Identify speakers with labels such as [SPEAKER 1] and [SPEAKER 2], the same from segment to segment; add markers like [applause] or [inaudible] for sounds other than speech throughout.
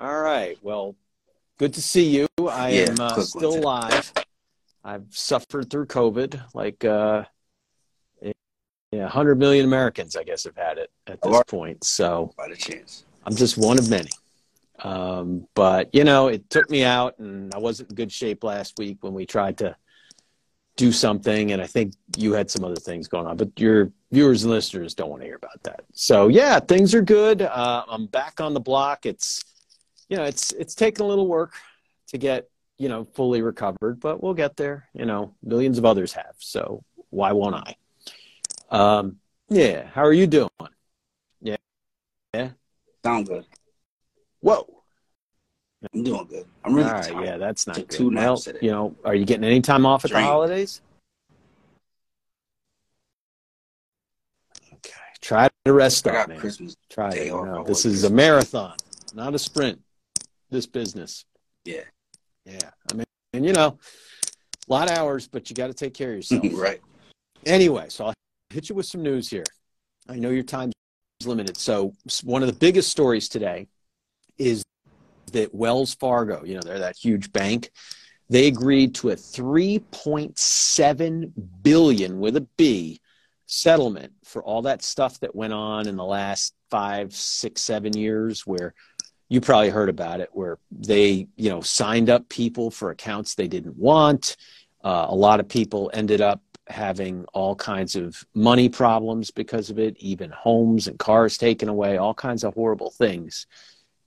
[SPEAKER 1] All right. Well, good to see you. I
[SPEAKER 2] Yeah,
[SPEAKER 1] am uh, still
[SPEAKER 2] one.
[SPEAKER 1] alive. I've suffered through COVID, like uh, yeah, 100 million Americans, I guess, have had it at this point. So
[SPEAKER 2] By the chance.
[SPEAKER 1] I'm just one of many. Um, but you know, it took me out, and I wasn't in good shape last week when we tried to do something. And I think you had some other things going on, but your viewers and listeners don't want to hear about that. So yeah, things are good. Uh, I'm back on the block. It's you know, it's it's taken a little work to get you know fully recovered, but we'll get there. You know, millions of others have. So why won't I? Um, yeah. How are you doing? Yeah. Yeah.
[SPEAKER 2] Sound good.
[SPEAKER 1] Whoa.
[SPEAKER 2] I'm doing good. I'm really
[SPEAKER 1] All right,
[SPEAKER 2] tired.
[SPEAKER 1] yeah, that's not
[SPEAKER 2] Took
[SPEAKER 1] good.
[SPEAKER 2] two
[SPEAKER 1] Well,
[SPEAKER 2] today.
[SPEAKER 1] you know, are you getting any time off at the holidays? Okay, try to rest
[SPEAKER 2] I
[SPEAKER 1] up, man.
[SPEAKER 2] Christmas.
[SPEAKER 1] Try it.
[SPEAKER 2] day
[SPEAKER 1] You
[SPEAKER 2] off.
[SPEAKER 1] know, this is a marathon, not a sprint. This business.
[SPEAKER 2] Yeah.
[SPEAKER 1] Yeah, I mean, and you know, a lot of hours, but you got to take care of yourself. [laughs]
[SPEAKER 2] right.
[SPEAKER 1] Anyway, so I'll hit you with some news here. I know your time's limited. So one of the biggest stories today is that Wells Fargo, you know, they're that huge bank, they agreed to a 3.7 billion with a B settlement for all that stuff that went on in the last five, six, seven years where you probably heard about it, where they, you know, signed up people for accounts they didn't want. Uh, a lot of people ended up having all kinds of money problems because of it, even homes and cars taken away, all kinds of horrible things.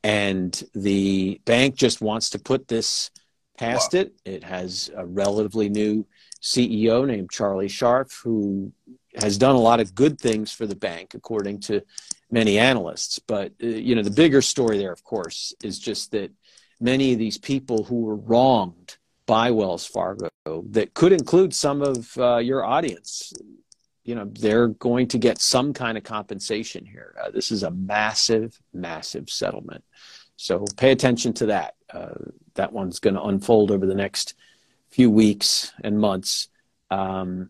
[SPEAKER 1] And the bank just wants to put this past it. It has a relatively new CEO named Charlie Scharf, who has done a lot of good things for the bank, according to many analysts. But uh, you know, the bigger story there, of course, is just that many of these people who were wronged by Wells Fargo, that could include some of uh, your audience, you know, they're going to get some kind of compensation here. Uh, this is a massive, massive settlement. So pay attention to that. Uh, that one's going to unfold over the next few weeks and months. Um,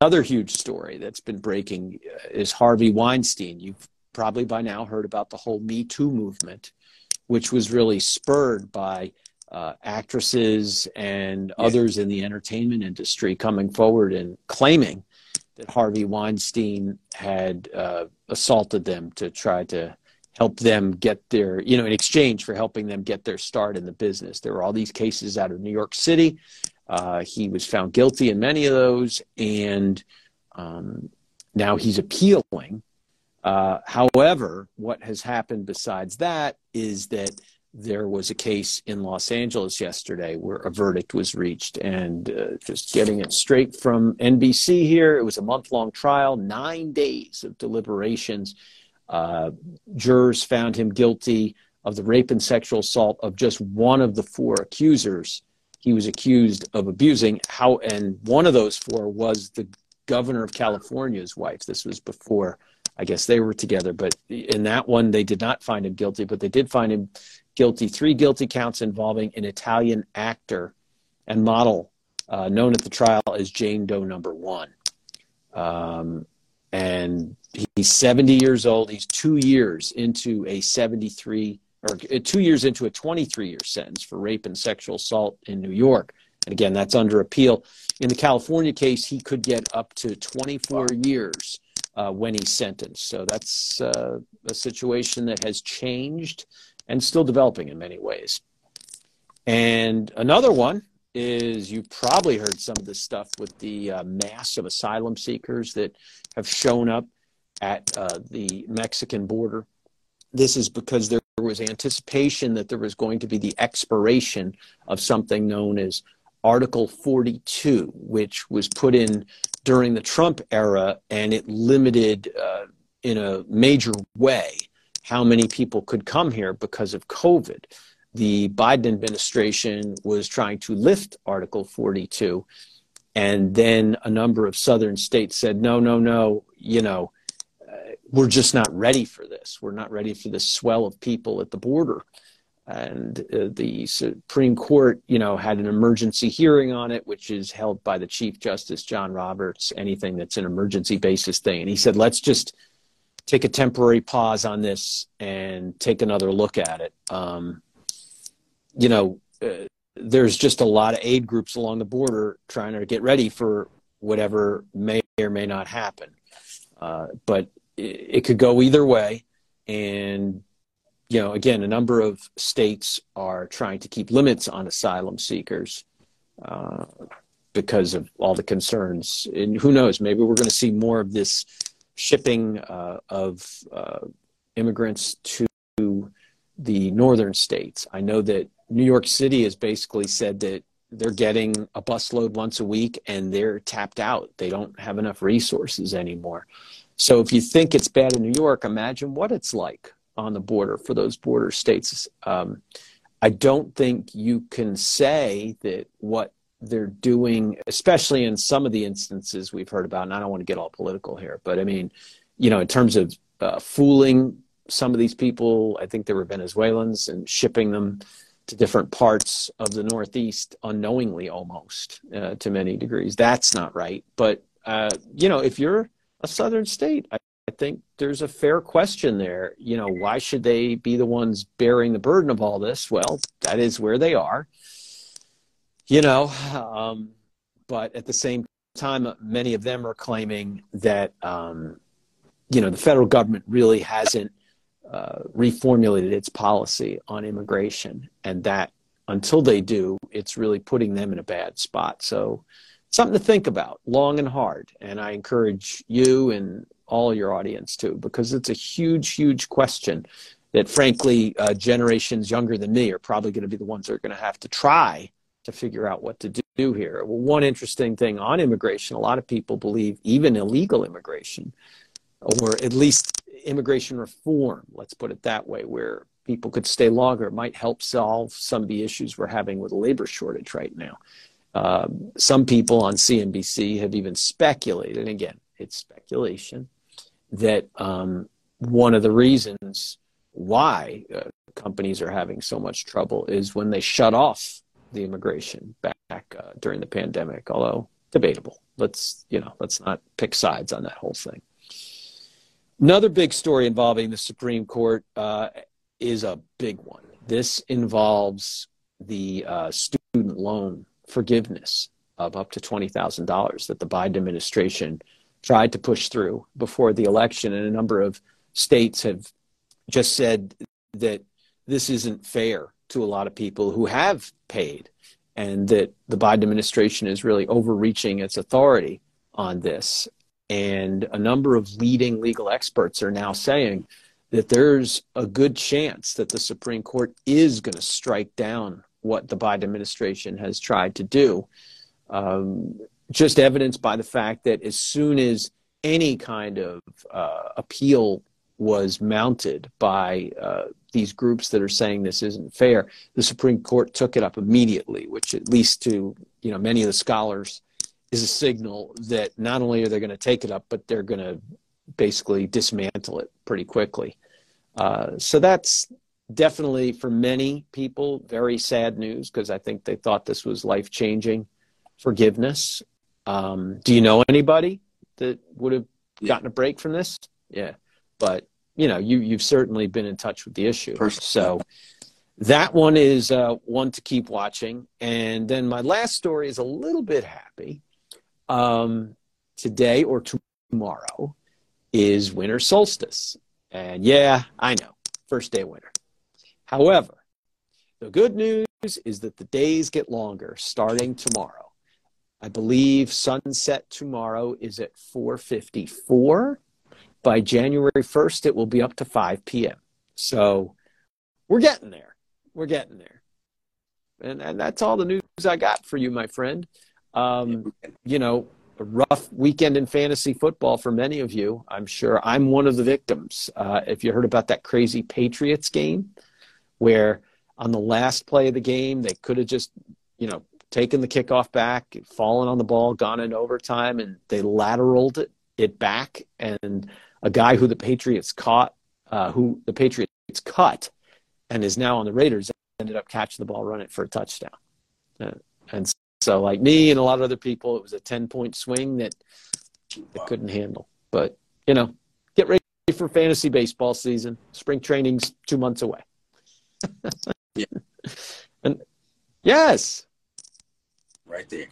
[SPEAKER 1] another huge story that's been breaking uh, is Harvey Weinstein. You've probably by now heard about the whole Me Too movement, which was really spurred by uh, actresses and others in the entertainment industry coming forward and claiming that Harvey Weinstein had uh, assaulted them to try to help them get their, you know, in exchange for helping them get their start in the business. There were all these cases out of New York City. Uh, he was found guilty in many of those, and um, now he's appealing. Uh, however, what has happened besides that is that there was a case in Los Angeles yesterday where a verdict was reached. And uh, just getting it straight from NBC here, it was a month long trial, nine days of deliberations. Uh, jurors found him guilty of the rape and sexual assault of just one of the four accusers he was accused of abusing. How and one of those four was the governor of California's wife. This was before, I guess they were together. But in that one, they did not find him guilty, but they did find him guilty. Three guilty counts involving an Italian actor and model uh, known at the trial as Jane Doe Number One. Um, and he's 70 years old. He's two years into a 73 or uh, two years into a 23 year sentence for rape and sexual assault in New York. And again, that's under appeal. In the California case, he could get up to 24 years uh, when he's sentenced. So that's uh, a situation that has changed and still developing in many ways. And another one is you probably heard some of this stuff with the uh, mass of asylum seekers that have shown up at uh, the Mexican border. This is because there was anticipation that there was going to be the expiration of something known as Article 42, which was put in during the Trump era, and it limited uh, in a major way how many people could come here because of COVID. The Biden administration was trying to lift Article 42, and then a number of southern states said, no, no, no, you know, we're just not ready for this. We're not ready for this swell of people at the border. And uh, the Supreme Court, you know, had an emergency hearing on it, which is held by the Chief Justice John Roberts. Anything that's an emergency basis thing, and he said, let's just take a temporary pause on this and take another look at it. Um, you know, uh, there's just a lot of aid groups along the border trying to get ready for whatever may or may not happen. Uh, but it, could go either way. And, you know, again, a number of states are trying to keep limits on asylum seekers uh, because of all the concerns. And who knows, maybe we're going to see more of this shipping uh, of uh, immigrants to the northern states. I know that New York City has basically said that they're getting a busload once a week and they're tapped out. They don't have enough resources anymore. So if you think it's bad in New York, imagine what it's like on the border for those border states. Um, I don't think you can say that what they're doing, especially in some of the instances we've heard about, and I don't want to get all political here, but I mean, you know, in terms of uh, fooling some of these people, I think they were Venezuelans and shipping them to different parts of the Northeast unknowingly almost uh, to many degrees. That's not right. But, uh, you know, if you're a Southern state, I, I think there's a fair question there. You know, why should they be the ones bearing the burden of all this? Well, that is where they are you know, um, but at the same time, many of them are claiming that, um, you know, the federal government really hasn't uh, reformulated its policy on immigration, and that until they do, it's really putting them in a bad spot. So, something to think about, long and hard. And I encourage you and all your audience to, because it's a huge, huge question that, frankly, uh, generations younger than me are probably going to be the ones that are going to have to try to figure out what to do here. Well, one interesting thing on immigration, a lot of people believe even illegal immigration, or at least immigration reform, let's put it that way, where people could stay longer, might help solve some of the issues we're having with labor shortage right now. Um, some people on CNBC have even speculated, and again, it's speculation, that um, one of the reasons why uh, companies are having so much trouble is when they shut off the immigration back uh, during the pandemic, although debatable. Let's you know, let's not pick sides on that whole thing. Another big story involving the Supreme Court uh, is a big one. This involves the uh, student loan forgiveness of up to twenty thousand dollars that the Biden administration tried to push through before the election, and a number of states have just said that this isn't fair to a lot of people who have paid, and that the Biden administration is really overreaching its authority on this. And a number of leading legal experts are now saying that there's a good chance that the Supreme Court is going to strike down what the Biden administration has tried to do. Um, just evidenced by the fact that as soon as any kind of uh, appeal was mounted by uh, these groups that are saying this isn't fair, the Supreme Court took it up immediately, which at least to you know many of the scholars is a signal that not only are they going to take it up, but they're going to basically dismantle it pretty quickly. Uh, so that's definitely for many people very sad news because I think they thought this was life changing forgiveness. Um, do you know anybody that would have gotten a break from this? Yeah but you know, you you've certainly been in touch with the issue. So that one is uh, one to keep watching. And then my last story is a little bit happy. Um, today or tomorrow is winter solstice, and yeah, I know, first day of winter. However, the good news is that the days get longer starting tomorrow. I believe sunset tomorrow is at 454 by January 1st, it will be up to 5 p.m. So we're getting there. We're getting there. And, and that's all the news I got for you, my friend. Um, you know, a rough weekend in fantasy football for many of you. I'm sure I'm one of the victims. Uh, if you heard about that crazy Patriots game where on the last play of the game, they could have just, you know, taken the kickoff back, fallen on the ball, gone in overtime, and they lateraled it, it back. And a guy who the Patriots caught, uh, who the Patriots cut, and is now on the Raiders, ended up catching the ball, running for a touchdown. Uh, and so, like me and a lot of other people, it was a ten point swing that they couldn't handle. But you know, get ready for fantasy baseball season. Spring training's two months away. [laughs]
[SPEAKER 2] Yeah.
[SPEAKER 1] And yes,
[SPEAKER 2] Right there.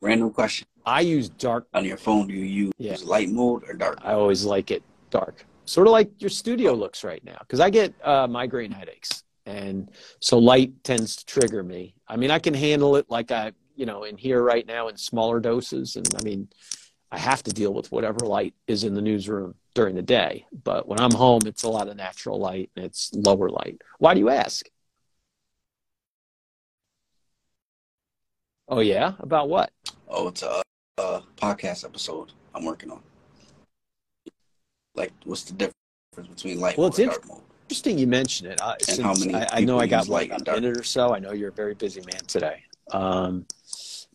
[SPEAKER 2] Random question.
[SPEAKER 1] I use dark.
[SPEAKER 2] On your phone, do you use
[SPEAKER 1] Yeah.
[SPEAKER 2] light mode or dark?
[SPEAKER 1] I always like it dark, sort of like your studio looks right now, because I get uh, migraine headaches, and so light tends to trigger me. I mean, I can handle it like I, you know, in here right now in smaller doses, and I mean, I have to deal with whatever light is in the newsroom during the day. But when I'm home, it's a lot of natural light and it's lower light. Why do you ask? Oh yeah, about what?
[SPEAKER 2] Oh, it's a, a podcast episode I'm working on. Like, what's the difference between light
[SPEAKER 1] Well, it's
[SPEAKER 2] and dark mode?
[SPEAKER 1] Interesting you mention it. Uh,
[SPEAKER 2] And how
[SPEAKER 1] since
[SPEAKER 2] many
[SPEAKER 1] I, I know I got
[SPEAKER 2] light
[SPEAKER 1] like a minute or so. I know you're a very busy man today. Um,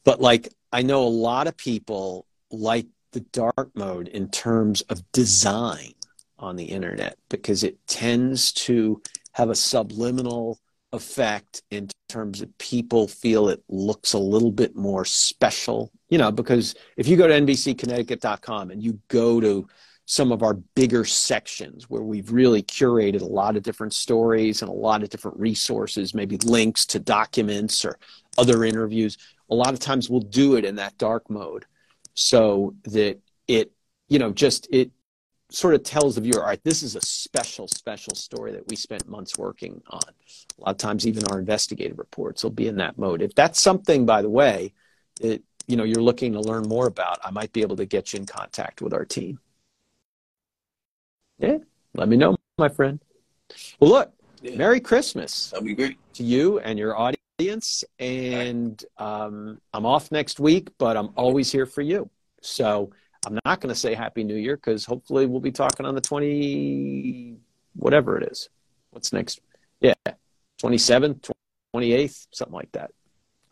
[SPEAKER 1] but like, I know a lot of people like the dark mode in terms of design on the internet because it tends to have a subliminal effect in terms of people feel it looks a little bit more special. You know, because if you go to NBCConnecticut.com and you go to some of our bigger sections where we've really curated a lot of different stories and a lot of different resources, maybe links to documents or other interviews. A lot of times we'll do it in that dark mode so that it, you know, just it sort of tells the viewer, all right, this is a special, special story that we spent months working on. A lot of times, even our investigative reports will be in that mode. If that's something, by the way, that you know you're looking to learn more about, I might be able to get you in contact with our team. Yeah, let me know, my friend. Well, look,
[SPEAKER 2] Yeah.
[SPEAKER 1] Merry Christmas
[SPEAKER 2] That'd be great.
[SPEAKER 1] to you and your audience. And um, I'm off next week, but I'm always here for you. So I'm not going to say Happy New Year because hopefully we'll be talking on the 20, whatever it is. What's next? Yeah, 27th, 28th, something like that.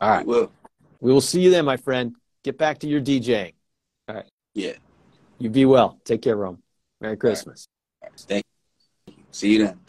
[SPEAKER 1] All right.
[SPEAKER 2] Well,
[SPEAKER 1] We will see you then, my friend. Get back to your DJing. All right.
[SPEAKER 2] Yeah.
[SPEAKER 1] You be well. Take care, Rome. Merry Christmas.
[SPEAKER 2] Thank you. See you then.